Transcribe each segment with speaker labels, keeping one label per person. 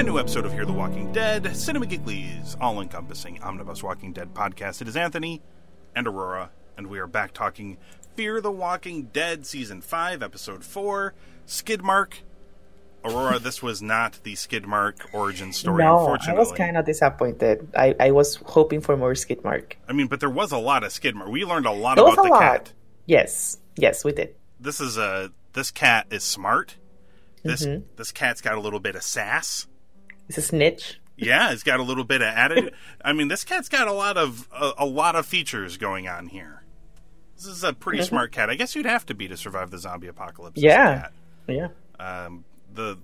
Speaker 1: Brand new episode of Hear the Walking Dead, Cinema Geekly's all encompassing Omnibus Walking Dead podcast. It is Anthony and Aurora, and we are back talking Fear the Walking Dead Season 5, Episode 4, Skidmark. Aurora, this was not the Skidmark origin story,
Speaker 2: no, I was kind of disappointed. I, I was hoping for more Skidmark.
Speaker 1: I mean, but there was a lot of Skidmark. We learned a lot
Speaker 2: There
Speaker 1: about
Speaker 2: a
Speaker 1: the
Speaker 2: lot.
Speaker 1: cat.
Speaker 2: Yes, yes, we did.
Speaker 1: This is a this cat is smart. This
Speaker 2: Mm-hmm.
Speaker 1: this cat's got a little bit of sass.
Speaker 2: It's a snitch.
Speaker 1: Yeah, it's got a little bit of attitude. I mean, this cat's got a lot of a, a lot of features going on here. This is a pretty smart cat. I guess you'd have to be to survive the zombie apocalypse. as a
Speaker 2: Yeah. Yeah.
Speaker 1: Um, the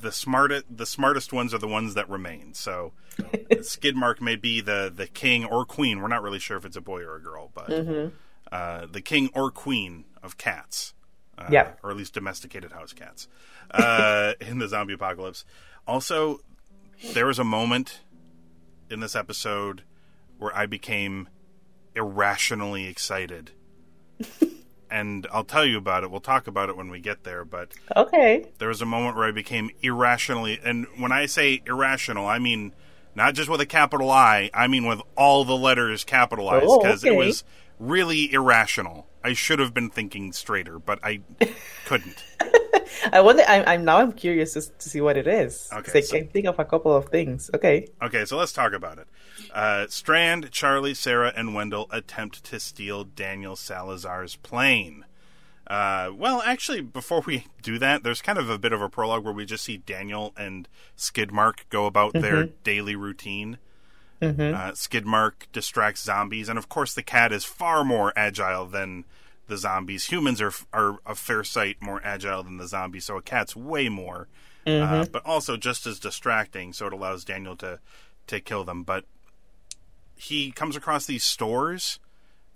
Speaker 1: the smartest the smartest ones are the ones that remain. So Skidmark may be the the king or queen. We're not really sure if it's a boy or a girl, but uh, the king or queen of cats. Uh,
Speaker 2: Yeah.
Speaker 1: or at least domesticated house cats uh, in the zombie apocalypse. Also, there was a moment in this episode where I became irrationally excited. and I'll tell you about it. We'll talk about it when we get there, but
Speaker 2: Okay.
Speaker 1: there was a moment where I became irrationally and when I say irrational, I mean not just with a capital I, I mean with all the letters capitalized
Speaker 2: Oh,
Speaker 1: because it was really irrational. I should have been thinking straighter, but I couldn't.
Speaker 2: I wonder. I'm, I'm now. I'm curious to, to see what it is.
Speaker 1: Okay,
Speaker 2: I
Speaker 1: so-
Speaker 2: can think of a couple of things. Okay.
Speaker 1: Okay, so let's talk about it. Uh, Strand, Charlie, Sarah, and Wendell attempt to steal Daniel Salazar's plane. Uh, well, actually, before we do that, there's kind of a bit of a prologue where we just see Daniel and Skidmark go about their daily routine. Uh, Skidmark distracts zombies, and of course, the cat is far more agile than the zombies. Humans are are a fair sight more agile than the zombies, so a cat's way more, uh, but also just as distracting. So it allows Daniel to to kill them. But he comes across these stores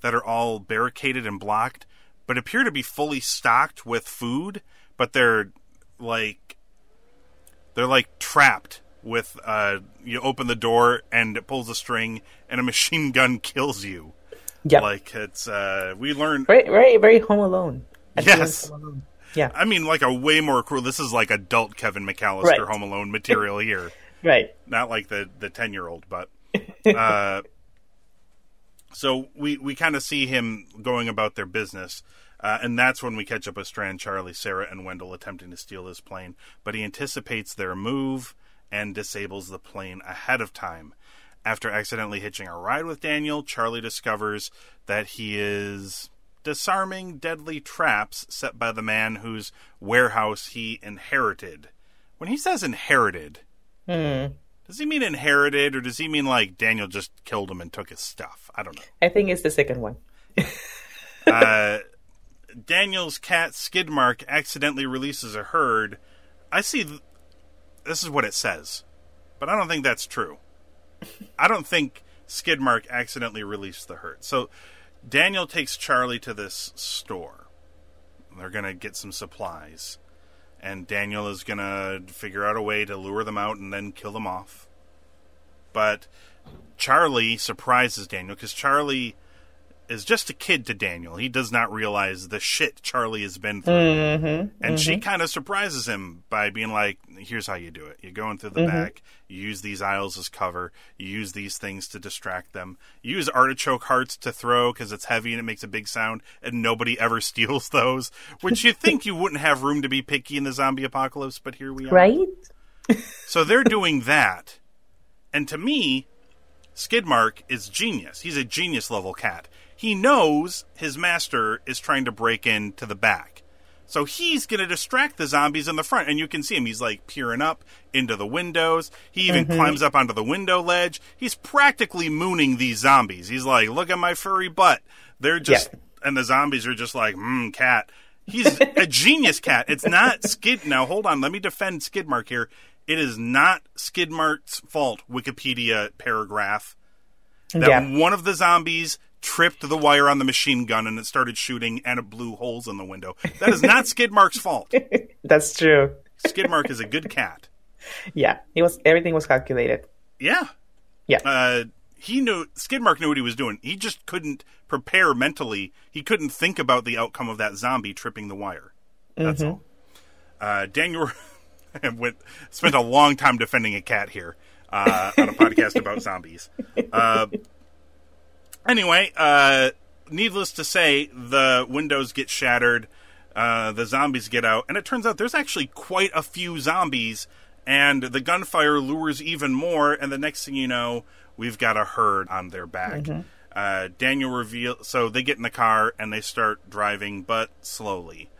Speaker 1: that are all barricaded and blocked, but appear to be fully stocked with food, but they're like they're like trapped with uh you open the door and it pulls a string and a machine gun kills you.
Speaker 2: Yeah.
Speaker 1: Like it's uh we learned
Speaker 2: very, very, very Home Alone.
Speaker 1: Yes.
Speaker 2: Home Alone. Yeah.
Speaker 1: I mean like a way more cruel this is like adult Kevin McCallister
Speaker 2: Right.
Speaker 1: Home Alone material here.
Speaker 2: Right.
Speaker 1: not like the the 10 year old but uh so we we kind of see him going about their business uh, and that's when we catch up with Strand, Charlie, Sarah, and Wendell attempting to steal his plane. But he anticipates their move and disables the plane ahead of time. After accidentally hitching a ride with Daniel, Charlie discovers that he is disarming deadly traps set by the man whose warehouse he inherited. When he says inherited, does he mean inherited or does he mean like Daniel just killed him and took his stuff? I don't know.
Speaker 2: I think it's the second one.
Speaker 1: Uh, Daniel's cat Skidmark accidentally releases a herd. I see. Th- this is what it says, but I don't think that's true. I don't think Skidmark accidentally released the herd. So Daniel takes Charlie to this store. They're gonna get some supplies, and Daniel is gonna figure out a way to lure them out and then kill them off. But Charlie surprises Daniel because Charlie is just a kid to Daniel. He does not realize the shit Charlie has been through.
Speaker 2: Mm-hmm.
Speaker 1: And she kind of surprises him by being like, here's how you do it. You're going through the back, you use these aisles as cover, you use these things to distract them, you use artichoke hearts to throw because it's heavy and it makes a big sound, and nobody ever steals those, which you think you wouldn't have room to be picky in the zombie apocalypse, but here we are.
Speaker 2: Right.
Speaker 1: So they're doing that. And to me, Skidmark is genius. He's a genius level cat. He knows his master is trying to break into the back. So he's going to distract the zombies in the front, and you can see him. He's like peering up into the windows. He even mm-hmm. climbs up onto the window ledge. He's practically mooning these zombies. He's like, "Look at my furry butt." They're just,
Speaker 2: Yeah.
Speaker 1: and the zombies are just like, "Mmm, cat." He's a genius cat. It's not Skid. Now hold on, let me defend Skidmark here. It is not Skidmark's fault. Wikipedia paragraph that
Speaker 2: Yeah.
Speaker 1: one of the zombies tripped the wire on the machine gun and it started shooting and it blew holes in the window. That is not Skidmark's fault.
Speaker 2: That's true.
Speaker 1: Skidmark is a good cat.
Speaker 2: Yeah, it was everything was calculated.
Speaker 1: Yeah.
Speaker 2: Yeah.
Speaker 1: Uh, he knew Skidmark knew what he was doing. He just couldn't prepare mentally. He couldn't think about the outcome of that zombie tripping the wire. That's all. Uh, Daniel went spent a long time defending a cat here uh, on a podcast about zombies. Uh, anyway, uh, needless to say, the windows get shattered. Uh, the zombies get out, and it turns out there's actually quite a few zombies, and the gunfire lures even more. And the next thing you know, we've got a herd on their back. Uh, Daniel reveal so they get in the car and they start driving, but slowly.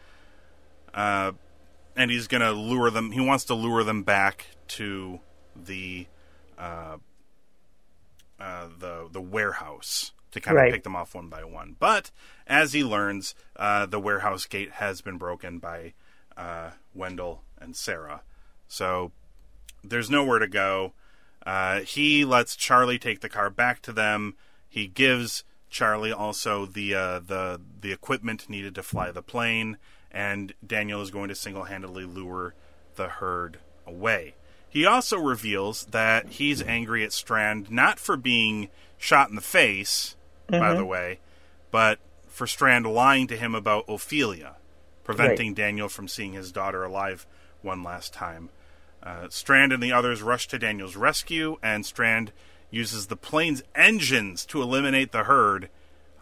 Speaker 1: Uh, and he's gonna lure them. He wants to lure them back to the uh, the the warehouse to kind of pick them off one by one. But as he learns, uh, the warehouse gate has been broken by uh, Wendell and Sarah, so there's nowhere to go. Uh, he lets Charlie take the car back to them. He gives Charlie also the uh, the the equipment needed to fly the plane, and Daniel is going to single handedly lure the herd away. He also reveals that he's angry at Strand not for being shot in the face, by the way, but for Strand lying to him about Ophelia, preventing Daniel from seeing his daughter alive one last time. Uh, Strand and the others rush to Daniel's rescue, and Strand uses the plane's engines to eliminate the herd.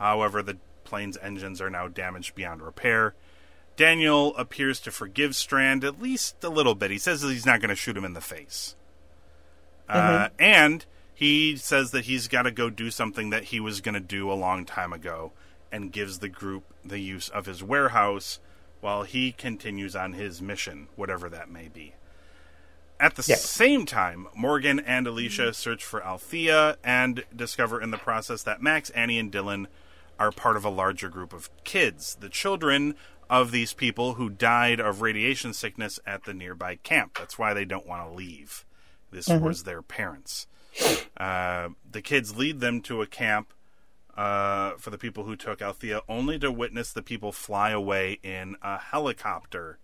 Speaker 1: However, the plane's engines are now damaged beyond repair. Daniel appears to forgive Strand at least a little bit. He says that he's not going to shoot him in the face. Uh, and he says that he's got to go do something that he was going to do a long time ago and gives the group the use of his warehouse while he continues on his mission, whatever that may be. At the
Speaker 2: Yeah.
Speaker 1: same time, Morgan and Alicia search for Althea and discover in the process that Max, Annie, and Dylan are part of a larger group of kids, the children of these people who died of radiation sickness at the nearby camp. That's why they don't want to leave. This was their parents. Uh, the kids lead them to a camp uh, for the people who took Althea, only to witness the people fly away in a helicopter.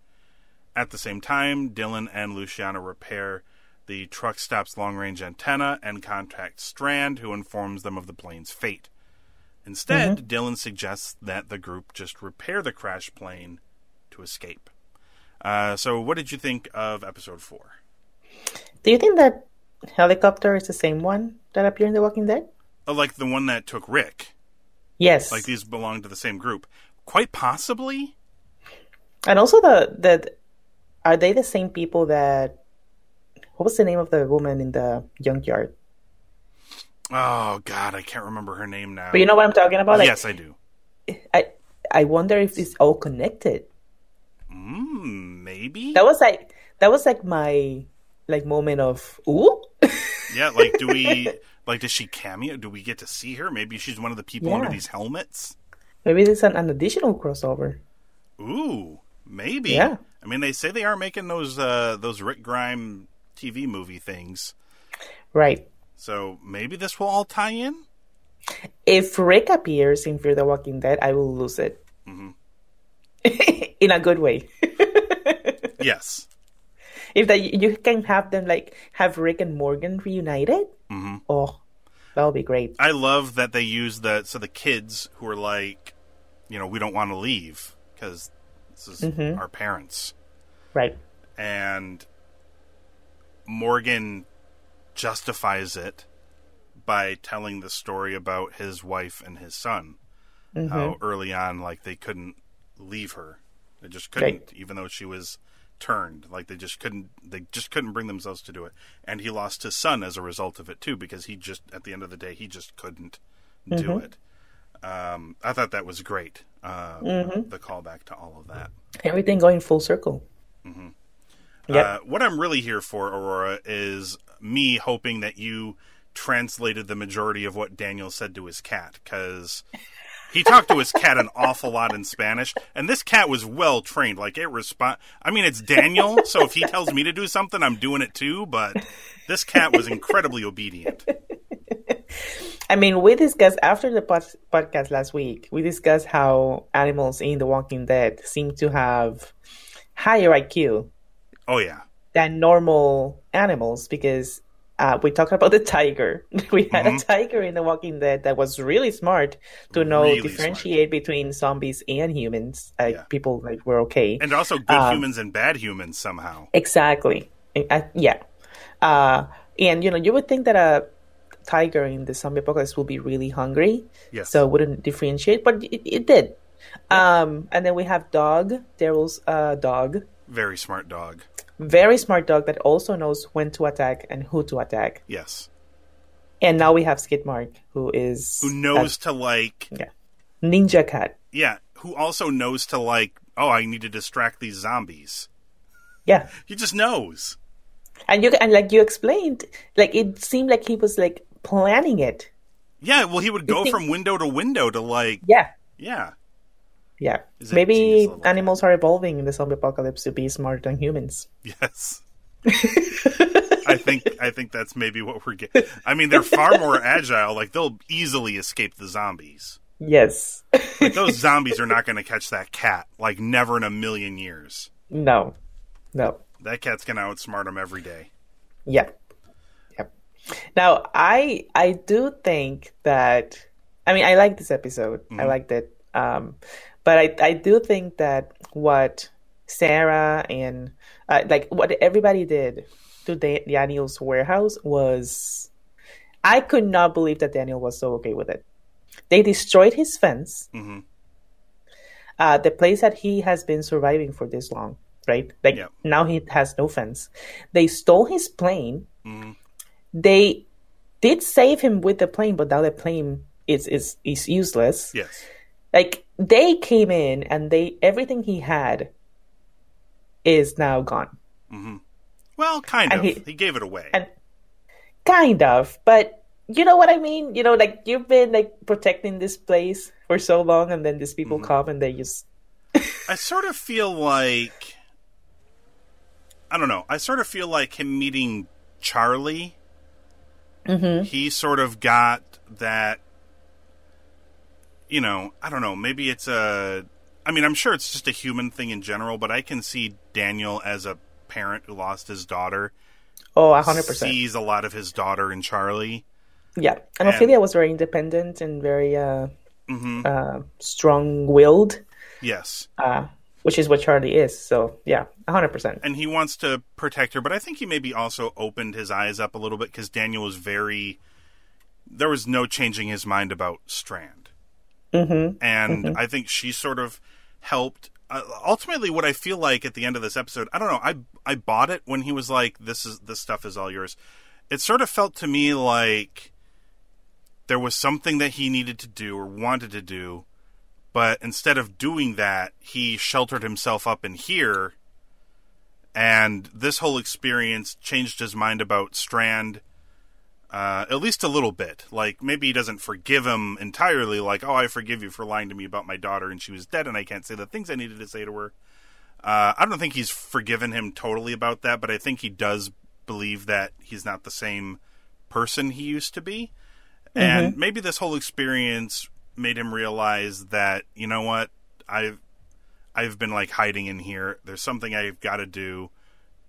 Speaker 1: At the same time, Dylan and Luciana repair the truck stop's long range antenna and contact Strand, who informs them of the plane's fate. Instead, Dylan suggests that the group just repair the crash plane to escape. Uh, so, what did you think of episode four?
Speaker 2: Do you think that helicopter is the same one that appeared in The Walking Dead?
Speaker 1: Oh, like the one that took Rick.
Speaker 2: Yes.
Speaker 1: Like these belong to the same group. Quite possibly.
Speaker 2: And also the the are they the same people that what was the name of the woman in the junkyard?
Speaker 1: Oh God, I can't remember her name now.
Speaker 2: But you know what I'm talking about? Like
Speaker 1: yes, I do.
Speaker 2: I I wonder if it's all connected.
Speaker 1: Mm, maybe.
Speaker 2: That was like that was like my like moment of ooh.
Speaker 1: Yeah, like do we like does she cameo? Do we get to see her? Maybe she's one of the people under these helmets.
Speaker 2: Maybe there's an, an additional crossover.
Speaker 1: Ooh, maybe.
Speaker 2: Yeah.
Speaker 1: I mean, they say they are making those uh, those Rick Grime TV movie things,
Speaker 2: Right.
Speaker 1: So maybe this will all tie in.
Speaker 2: If Rick appears in Fear the Walking Dead, I will lose it.
Speaker 1: Mm-hmm.
Speaker 2: in a good way.
Speaker 1: Yes.
Speaker 2: if that you can have them like have Rick and Morgan reunited,
Speaker 1: Mm-hmm.
Speaker 2: oh, that would be great.
Speaker 1: I love that they use the so the kids who are like, you know, we don't want to leave because this is
Speaker 2: Mm-hmm.
Speaker 1: our parents,
Speaker 2: Right.
Speaker 1: and Morgan justifies it by telling the story about his wife and his son.
Speaker 2: Mm-hmm.
Speaker 1: How early on, like they couldn't leave her, they just couldn't,
Speaker 2: Right.
Speaker 1: even though she was turned. Like they just couldn't, they just couldn't bring themselves to do it. And he lost his son as a result of it too, because he just, at the end of the day, he just couldn't do
Speaker 2: Mm-hmm.
Speaker 1: it. Um, I thought that was great. uh,
Speaker 2: Mm-hmm.
Speaker 1: the callback to all of that.
Speaker 2: Everything going full circle. Yep.
Speaker 1: Uh, what I'm really here for, Aurora, is me hoping that you translated the majority of what Daniel said to his cat, because he talked to his cat an awful lot in Spanish, and this cat was well trained. Like it respond. I mean, it's Daniel, so if he tells me to do something, I'm doing it too. But this cat was incredibly obedient.
Speaker 2: I mean, we discussed after the pod- podcast last week, we discussed how animals in The Walking Dead seem to have higher IQ
Speaker 1: Oh yeah,
Speaker 2: than normal animals because uh, we talked about the tiger. we had a tiger in The Walking Dead that was really smart to know
Speaker 1: Really
Speaker 2: differentiate between zombies and humans. Like
Speaker 1: Yeah.
Speaker 2: people like were okay.
Speaker 1: and also good humans and bad humans somehow.
Speaker 2: Exactly. I, yeah. Uh, and you know, you would think that a tiger in the zombie apocalypse will be really hungry,
Speaker 1: Yes.
Speaker 2: so it wouldn't differentiate, but it, it did. Um, and then we have dog, Daryl's uh, dog,
Speaker 1: Very smart dog.
Speaker 2: Very smart dog that also knows when to attack and who to attack.
Speaker 1: Yes,
Speaker 2: And now we have Skidmark, who is
Speaker 1: who knows to like
Speaker 2: a ninja cat.
Speaker 1: Yeah, who also knows to like, oh, I need to distract these zombies.
Speaker 2: Yeah.
Speaker 1: He just knows.
Speaker 2: And you and like you explained, like it seemed like he was like planning it.
Speaker 1: Yeah, well, he would go
Speaker 2: think-
Speaker 1: from window to window to like,
Speaker 2: Yeah.
Speaker 1: yeah,
Speaker 2: Yeah. Maybe animals are evolving in the zombie apocalypse to be smarter than humans.
Speaker 1: yes. I think I think that's maybe what we're getting. I mean, they're far more agile. Like they'll easily escape the zombies.
Speaker 2: Yes.
Speaker 1: Like those zombies are not going to catch that cat. Like never in a million years.
Speaker 2: no. No.
Speaker 1: That cat's going to outsmart them every day.
Speaker 2: Yeah. Yep. Now I I do think that I mean I like this episode. I liked it. Um but I I do think that what Sarah and uh, like what everybody did to da- Daniel's warehouse was I could not believe that Daniel was so okay with it. They destroyed his fence.
Speaker 1: Mhm.
Speaker 2: Uh, the place that he has been surviving for this long, right? Like
Speaker 1: Yep.
Speaker 2: now he has no fence. They stole his plane.
Speaker 1: Mhm.
Speaker 2: They did save him with the plane, but now the plane is is is useless.
Speaker 1: Yes.
Speaker 2: Like they came in and they everything he had is now gone.
Speaker 1: Well, kind
Speaker 2: And
Speaker 1: of.
Speaker 2: he-
Speaker 1: he gave it away.
Speaker 2: And kind of, but you know what I mean? You know, like you've been like protecting this place for so long and then these people come and they just
Speaker 1: I sort of feel like I don't know. I sort of feel like him meeting Charlie.
Speaker 2: Mm-hmm.
Speaker 1: He sort of got that. You know, I don't know. Maybe it's a. I mean, I'm sure it's just a human thing in general, but I can see Daniel as a parent who lost his daughter
Speaker 2: oh, a hundred percent.
Speaker 1: sees a lot of his daughter in Charlie.
Speaker 2: Yeah, and
Speaker 1: And-
Speaker 2: Ophelia was very independent and very uh,
Speaker 1: hmm
Speaker 2: uh, strong-willed,
Speaker 1: Yes,
Speaker 2: uh, which is what Charlie is. So yeah, a hundred percent.
Speaker 1: and he wants to protect her, but I think he maybe also opened his eyes up a little bit because Daniel was very. There was no changing his mind about Strand,
Speaker 2: Mm-hmm.
Speaker 1: and I think she sort of helped. Uh, ultimately, what I feel like at the end of this episode, I don't know. I I bought it when he was like, "This is this stuff is all yours." It sort of felt to me like there was something that he needed to do or wanted to do, but instead of doing that, he sheltered himself up in here. And this whole experience changed his mind about Strand, uh, at least a little bit. Like maybe he doesn't forgive him entirely. Like, oh, I forgive you for lying to me about my daughter and she was dead, and I can't say the things I needed to say to her. Uh, I don't think he's forgiven him totally about that, but I think he does believe that he's not the same person he used to be. And maybe this whole experience made him realize that, you know what, I've I've been like hiding in here. There's something I've got to do,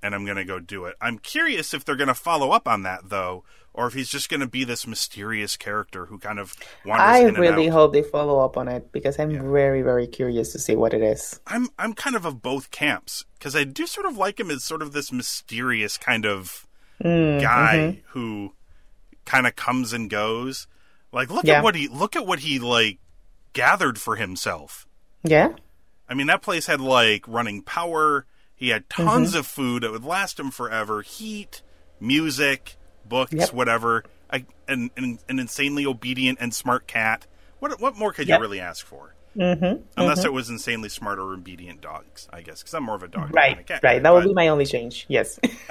Speaker 1: and I'm gonna go do it. I'm curious if they're gonna follow up on that though, or if he's just gonna be this mysterious character who kind of wanders
Speaker 2: I
Speaker 1: in and
Speaker 2: really hope they follow up on it because I'm very, very curious to see what it is.
Speaker 1: I'm I'm kind of of both camps because I do sort of like him as sort of this mysterious kind of
Speaker 2: Mm,
Speaker 1: guy
Speaker 2: mm-hmm.
Speaker 1: who kind of comes and goes. Like look
Speaker 2: Yeah.
Speaker 1: at what he look at what he like gathered for himself.
Speaker 2: Yeah.
Speaker 1: I mean that place had like running power. He had
Speaker 2: Mm-hmm.
Speaker 1: tons of food that would last him forever. Heat, music, books,
Speaker 2: Yep.
Speaker 1: whatever. I, an, an an insanely obedient and smart cat. What what more could
Speaker 2: Yep.
Speaker 1: you really ask for?
Speaker 2: Mm-hmm.
Speaker 1: Unless it was insanely smart or obedient dogs, I guess, because I'm more of a dog
Speaker 2: Right,
Speaker 1: than a cat.
Speaker 2: right. That would be my only change. Yes.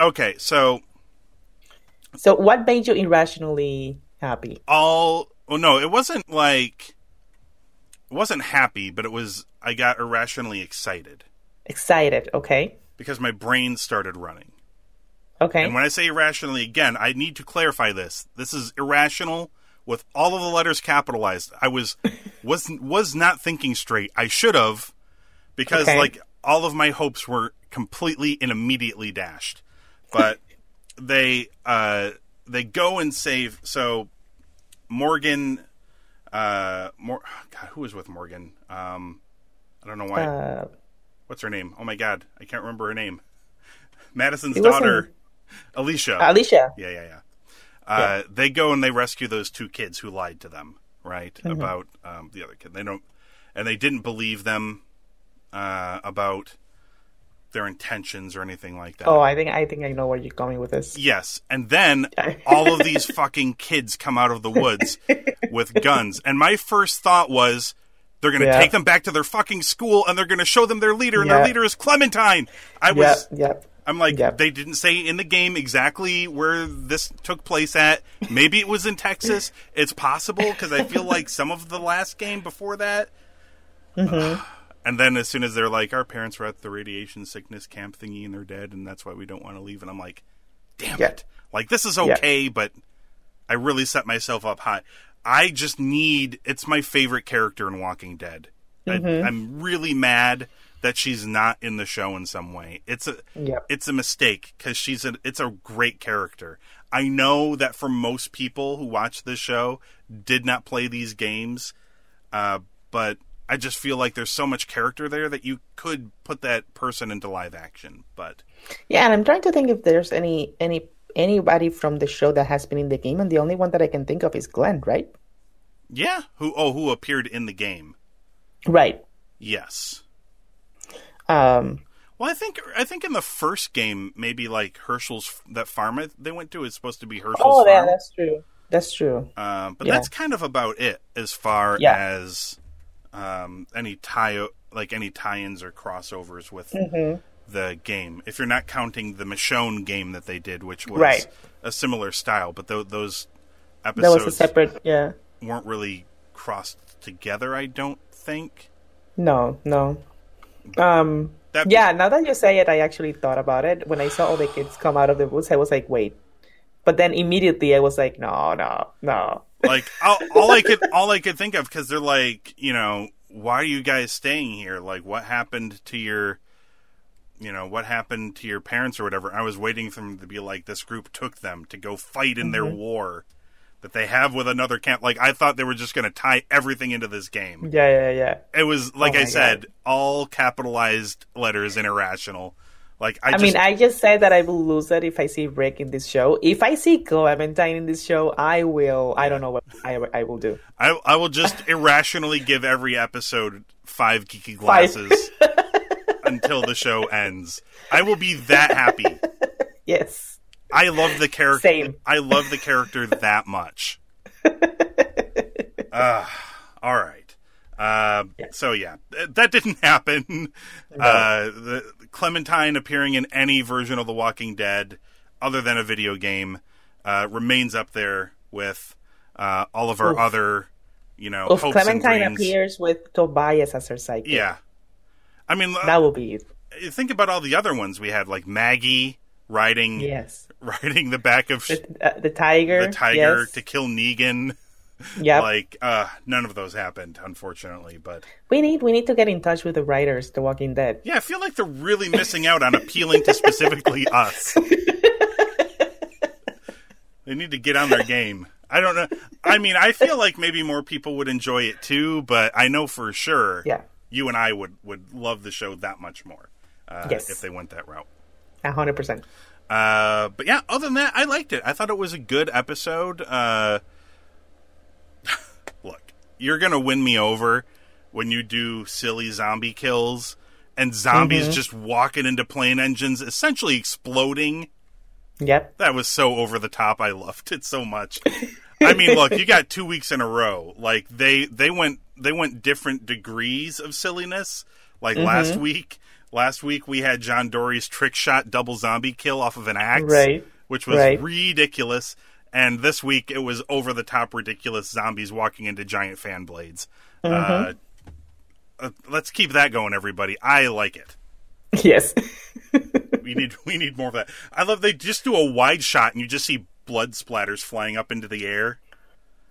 Speaker 1: okay. So
Speaker 2: so, what made you irrationally happy?
Speaker 1: all well no it wasn't like it wasn't happy but it was i got irrationally excited
Speaker 2: Excited. Okay.
Speaker 1: because my brain started running
Speaker 2: Okay.
Speaker 1: and when i say irrationally again i need to clarify this. This is irrational with all of the letters capitalized. I was was was not thinking straight. I should have because
Speaker 2: Okay.
Speaker 1: like all of my hopes were completely and immediately dashed. But they uh they go and save so Morgan uh Mor- God who was with Morgan? Um I don't know why.
Speaker 2: Uh,
Speaker 1: what's her name? Oh my god I can't remember her name. Madison's daughter Alicia
Speaker 2: Alicia.
Speaker 1: yeah yeah yeah uh they go and they rescue those two kids who lied to them right
Speaker 2: Mm-hmm.
Speaker 1: about um the other kid they don't and they didn't believe them uh about their intentions or anything like that
Speaker 2: Oh, I think I think I know where you're going with this.
Speaker 1: Yes, and then all of these fucking kids come out of the woods with guns, and my first thought was they're going to
Speaker 2: Yeah.
Speaker 1: take them back to their fucking school and they're going to show them their leader, and
Speaker 2: Yeah.
Speaker 1: their leader is Clementine. I
Speaker 2: Yep.
Speaker 1: was,
Speaker 2: Yep.
Speaker 1: I'm like,
Speaker 2: Yep.
Speaker 1: they didn't say in the game exactly where this took place at. Maybe it was in Texas. It's possible because I feel like some of the last game before that.
Speaker 2: Mm-hmm.
Speaker 1: and then as soon as they're like, our parents were at the radiation sickness camp thingy and they're dead, and that's why we don't want to leave. And I'm like, damn
Speaker 2: Yeah.
Speaker 1: it. Like, this is okay, but I really set myself up high. I just need. It's my favorite character in Walking Dead.
Speaker 2: Mm-hmm.
Speaker 1: I, I'm really mad that she's not in the show in some way. It's a
Speaker 2: Yep.
Speaker 1: it's a mistake because she's a it's a great character. I know that for most people who watch this show did not play these games, uh, but I just feel like there's so much character there that you could put that person into live action. But
Speaker 2: Yeah, and I'm trying to think if there's any any anybody from the show that has been in the game, and the only one that I can think of is Glenn, right?
Speaker 1: yeah, who oh who appeared in the game?
Speaker 2: Right.
Speaker 1: Yes.
Speaker 2: Um.
Speaker 1: Well, I think I think in the first game, maybe like Hershel's that farm they went to is supposed to be Hershel's
Speaker 2: Oh, yeah,
Speaker 1: farm.
Speaker 2: that's true. That's true.
Speaker 1: Um, but
Speaker 2: Yeah.
Speaker 1: that's kind of about it as far
Speaker 2: Yeah.
Speaker 1: as um, any tie like any tie-ins or crossovers with
Speaker 2: Mm-hmm.
Speaker 1: the game. If you're not counting the Michonne game that they did, which was
Speaker 2: Right.
Speaker 1: a similar style, but tho- those
Speaker 2: That
Speaker 1: episodes
Speaker 2: was a separate. Yeah.
Speaker 1: weren't really crossed together. I don't think.
Speaker 2: No. No. Um.
Speaker 1: That
Speaker 2: Yeah. Now that you say it, I actually thought about it. When I saw all the kids come out of the woods, I was like, wait. But then immediately I was like, no, no, no.
Speaker 1: like all, all I could all I could think of because they're like, you know, why are you guys staying here? Like, what happened to your, you know, what happened to your parents or whatever? I was waiting for them to be like, this group took them to go fight in their war that they have with another camp. Like, I thought they were just going to tie everything into this game.
Speaker 2: Yeah, yeah, yeah.
Speaker 1: It was like
Speaker 2: Oh
Speaker 1: I said,
Speaker 2: God.
Speaker 1: all capitalized letters and irrational. Like I,
Speaker 2: I
Speaker 1: just,
Speaker 2: mean, I just said that I will lose it if I see Rick in this show. If I see Clementine in this show, I will. I don't know what I, I will do.
Speaker 1: I, I will just irrationally give every episode five geeky
Speaker 2: Five.
Speaker 1: glasses until the show ends. I will be that happy.
Speaker 2: Yes.
Speaker 1: I love the character.
Speaker 2: Same.
Speaker 1: I love the character that much. uh, all right. Uh, So yeah, that didn't happen. Uh, the Clementine appearing in any version of The Walking Dead, other than a video game, uh, remains up there with uh, all of our
Speaker 2: Oof.
Speaker 1: other, you know, hopes
Speaker 2: Clementine appears with Tobias as her sidekick,
Speaker 1: Yeah. I mean,
Speaker 2: that will be
Speaker 1: uh, think about all the other ones we had, like Maggie riding
Speaker 2: Yes.
Speaker 1: riding the back of
Speaker 2: The, uh, the tiger.
Speaker 1: the tiger
Speaker 2: Yes.
Speaker 1: to kill Negan.
Speaker 2: Yep.
Speaker 1: Like, uh, none of those happened, unfortunately. But
Speaker 2: we need we need to get in touch with the writers, The Walking Dead.
Speaker 1: yeah, I feel like they're really missing out on appealing to specifically us. they need to get on their game. I don't know. I mean, I feel like maybe more people would enjoy it too, but I know for sure
Speaker 2: Yeah.
Speaker 1: you and I would, would love the show that much more uh,
Speaker 2: Yes.
Speaker 1: if they went that route.
Speaker 2: A hundred percent.
Speaker 1: Uh, but yeah, other than that, I liked it. I thought it was a good episode. Uh, look, you're gonna win me over when you do silly zombie kills and zombies just walking into plane engines, essentially exploding.
Speaker 2: Yep.
Speaker 1: That was so over the top. I loved it so much. I mean, look, you got two weeks in a row. Like they they went they went different degrees of silliness. Like
Speaker 2: Mm-hmm.
Speaker 1: last week, last week we had John Dorie's trick shot double zombie kill off of an axe,
Speaker 2: Right.
Speaker 1: which was
Speaker 2: Right.
Speaker 1: ridiculous. And this week it was over the top ridiculous zombies walking into giant fan blades.
Speaker 2: Mm-hmm.
Speaker 1: Uh, uh, let's keep that going, everybody. I like it.
Speaker 2: Yes.
Speaker 1: We need we need more of that. I love they just do a wide shot and you just see blood splatters flying up into the air.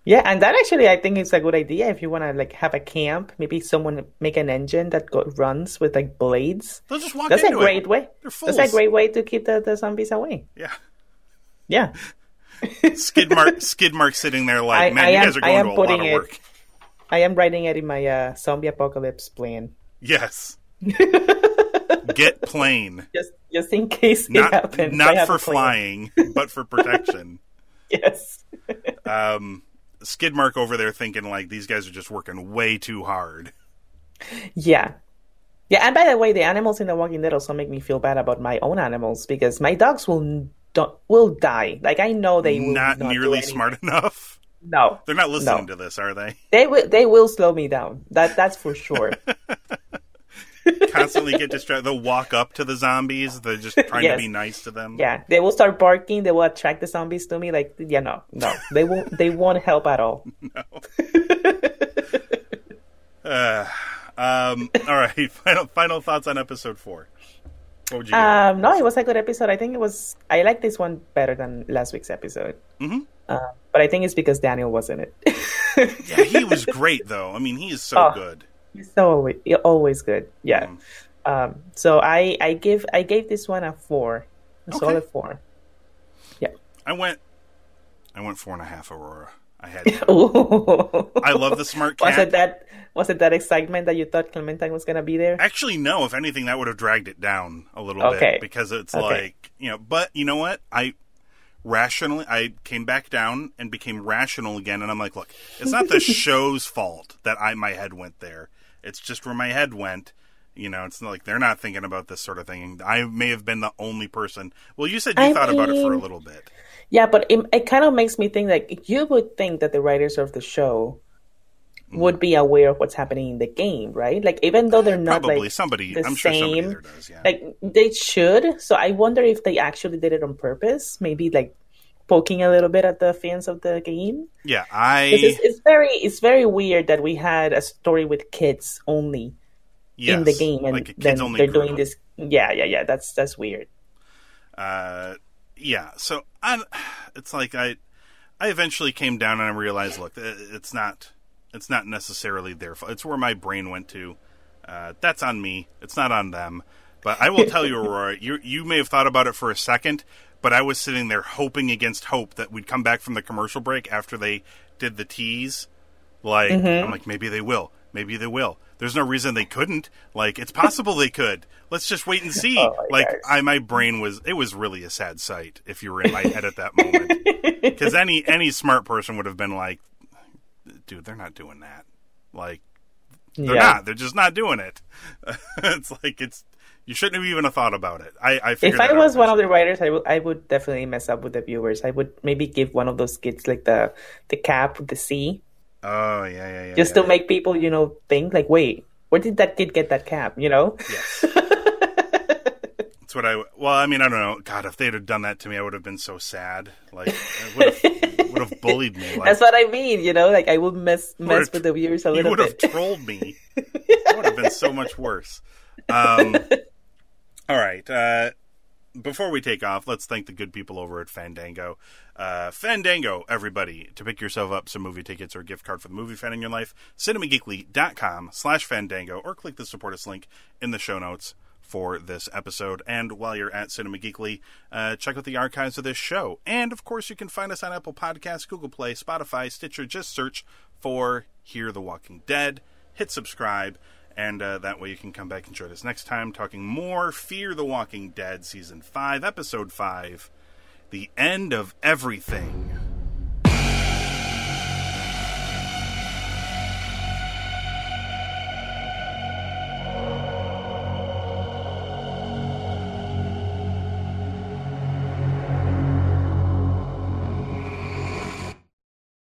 Speaker 2: Yeah, and that actually I think is a good idea if you want to like have a camp. Maybe someone make an engine that go, runs with like blades.
Speaker 1: They'll just walk
Speaker 2: That's a great
Speaker 1: it.
Speaker 2: way.
Speaker 1: They're
Speaker 2: That's a great way to keep the, the zombies away.
Speaker 1: Yeah.
Speaker 2: Yeah.
Speaker 1: Skid mark skid mark sitting there like,
Speaker 2: I-
Speaker 1: man,
Speaker 2: I
Speaker 1: you
Speaker 2: am-
Speaker 1: guys are going to a lot of
Speaker 2: it-
Speaker 1: work.
Speaker 2: I am writing it in my uh, zombie apocalypse plan.
Speaker 1: Yes. Get plane.
Speaker 2: Just just in case it
Speaker 1: Not
Speaker 2: happens.
Speaker 1: Not for flying, but for protection.
Speaker 2: Yes.
Speaker 1: um skid mark over there thinking like these guys are just working way too hard.
Speaker 2: Yeah. Yeah, and by the way, the animals in The Walking Dead also make me feel bad about my own animals because my dogs will don't, will die. Like I know they will
Speaker 1: Not,
Speaker 2: not,
Speaker 1: nearly smart enough.
Speaker 2: No,
Speaker 1: They're not listening
Speaker 2: No.
Speaker 1: to this, are they?
Speaker 2: they will. They will slow me down. That that's for sure.
Speaker 1: Constantly get distracted. They'll walk up to the zombies. They're just trying
Speaker 2: Yes.
Speaker 1: to be nice to them.
Speaker 2: yeah, they will start barking. They will attract the zombies to me. Like yeah, no, no, they won't. They won't help at all.
Speaker 1: Uh, um, all right. Final final thoughts on episode four. What would you?
Speaker 2: Um, no, it was a good episode. I think it was. I like this one better than last week's episode.
Speaker 1: mm-hmm.
Speaker 2: Uh, but I think it's because Daniel was in it.
Speaker 1: Yeah, he was great though. I mean, he is so
Speaker 2: Oh.
Speaker 1: good.
Speaker 2: So always, always good. Yeah.
Speaker 1: Mhm.
Speaker 2: Um, so I I give I gave this one a four, a
Speaker 1: Okay.
Speaker 2: solid four. Yeah.
Speaker 1: I went. I went four and a half. Aurora. I had. I love the smart
Speaker 2: Was it that was it that excitement that you thought Clementine was gonna be there?
Speaker 1: Actually, no. If anything, that would have dragged it down a little
Speaker 2: Okay.
Speaker 1: bit because it's
Speaker 2: Okay.
Speaker 1: like you know. But you know what? I rationally, I came back down and became rational again, and I'm like, look, it's not the show's fault that I my head went there. It's just where my head went. You know, it's not like they're not thinking about this sort of thing. I may have been the only person. Well, you said you
Speaker 2: I
Speaker 1: thought about it for a little bit.
Speaker 2: Yeah, but it, it kind of makes me think like you would think that the writers of the show
Speaker 1: Mm.
Speaker 2: would be aware of what's happening in the game, right? Like even though they're not
Speaker 1: Probably
Speaker 2: like
Speaker 1: somebody.
Speaker 2: the
Speaker 1: I'm sure somebody there does. Yeah.
Speaker 2: like they should. So I wonder if they actually did it on purpose, maybe like poking a little bit at the fans of the game.
Speaker 1: yeah. I.
Speaker 2: It's, it's very it's very weird that we had a story with kids only in the game, and
Speaker 1: like
Speaker 2: then they're doing this. Yeah, yeah, yeah. That's that's weird.
Speaker 1: uh yeah so i it's like i i eventually came down and i realized look it's not it's not necessarily their fault it's where my brain went to uh that's on me it's not on them but i will tell you aurora you you may have thought about it for a second but i was sitting there hoping against hope that we'd come back from the commercial break after they did the tease like
Speaker 2: Mm-hmm.
Speaker 1: i'm like maybe they will maybe they will there's no reason they couldn't like it's possible they could let's just wait and see
Speaker 2: Oh
Speaker 1: like
Speaker 2: gosh.
Speaker 1: I my brain was it was really a sad sight if you were in my head at that moment because any any smart person would have been like, dude, they're not doing that. Like they're
Speaker 2: yeah.
Speaker 1: not. They're just not doing it. it's like it's you shouldn't have even have thought about it. I I
Speaker 2: If I was one of the writers, I would I would definitely mess up with the viewers. I would maybe give one of those kids like the the cap with the C,
Speaker 1: Oh yeah yeah yeah.
Speaker 2: just
Speaker 1: yeah.
Speaker 2: to make people you know think like, wait, where did that kid get that cap? You know?
Speaker 1: Yes. That's what I. Well, I mean, I don't know. God, if they'd have done that to me, I would have been so sad. Like, it would have, would have bullied me. Like,
Speaker 2: That's what I mean. You know, like I would mess mess with the viewers a
Speaker 1: you
Speaker 2: little
Speaker 1: would have trolled me. It would have been so much worse. Um, all right. Uh, before we take off, let's thank the good people over at Fandango. Uh, Fandango, everybody, to pick yourself up some movie tickets or gift card for the movie fan in your life, cinemageekly.com slash Fandango, or click the support us link in the show notes for this episode. And while you're at Cinema Geekly, uh, check out the archives of this show. And of course, you can find us on Apple Podcasts, Google Play, Spotify, Stitcher. Just search for Hear the Walking Dead. Hit subscribe, and uh, that way you can come back and join us next time talking more Fear the Walking Dead Season 5, Episode 5 The End of Everything.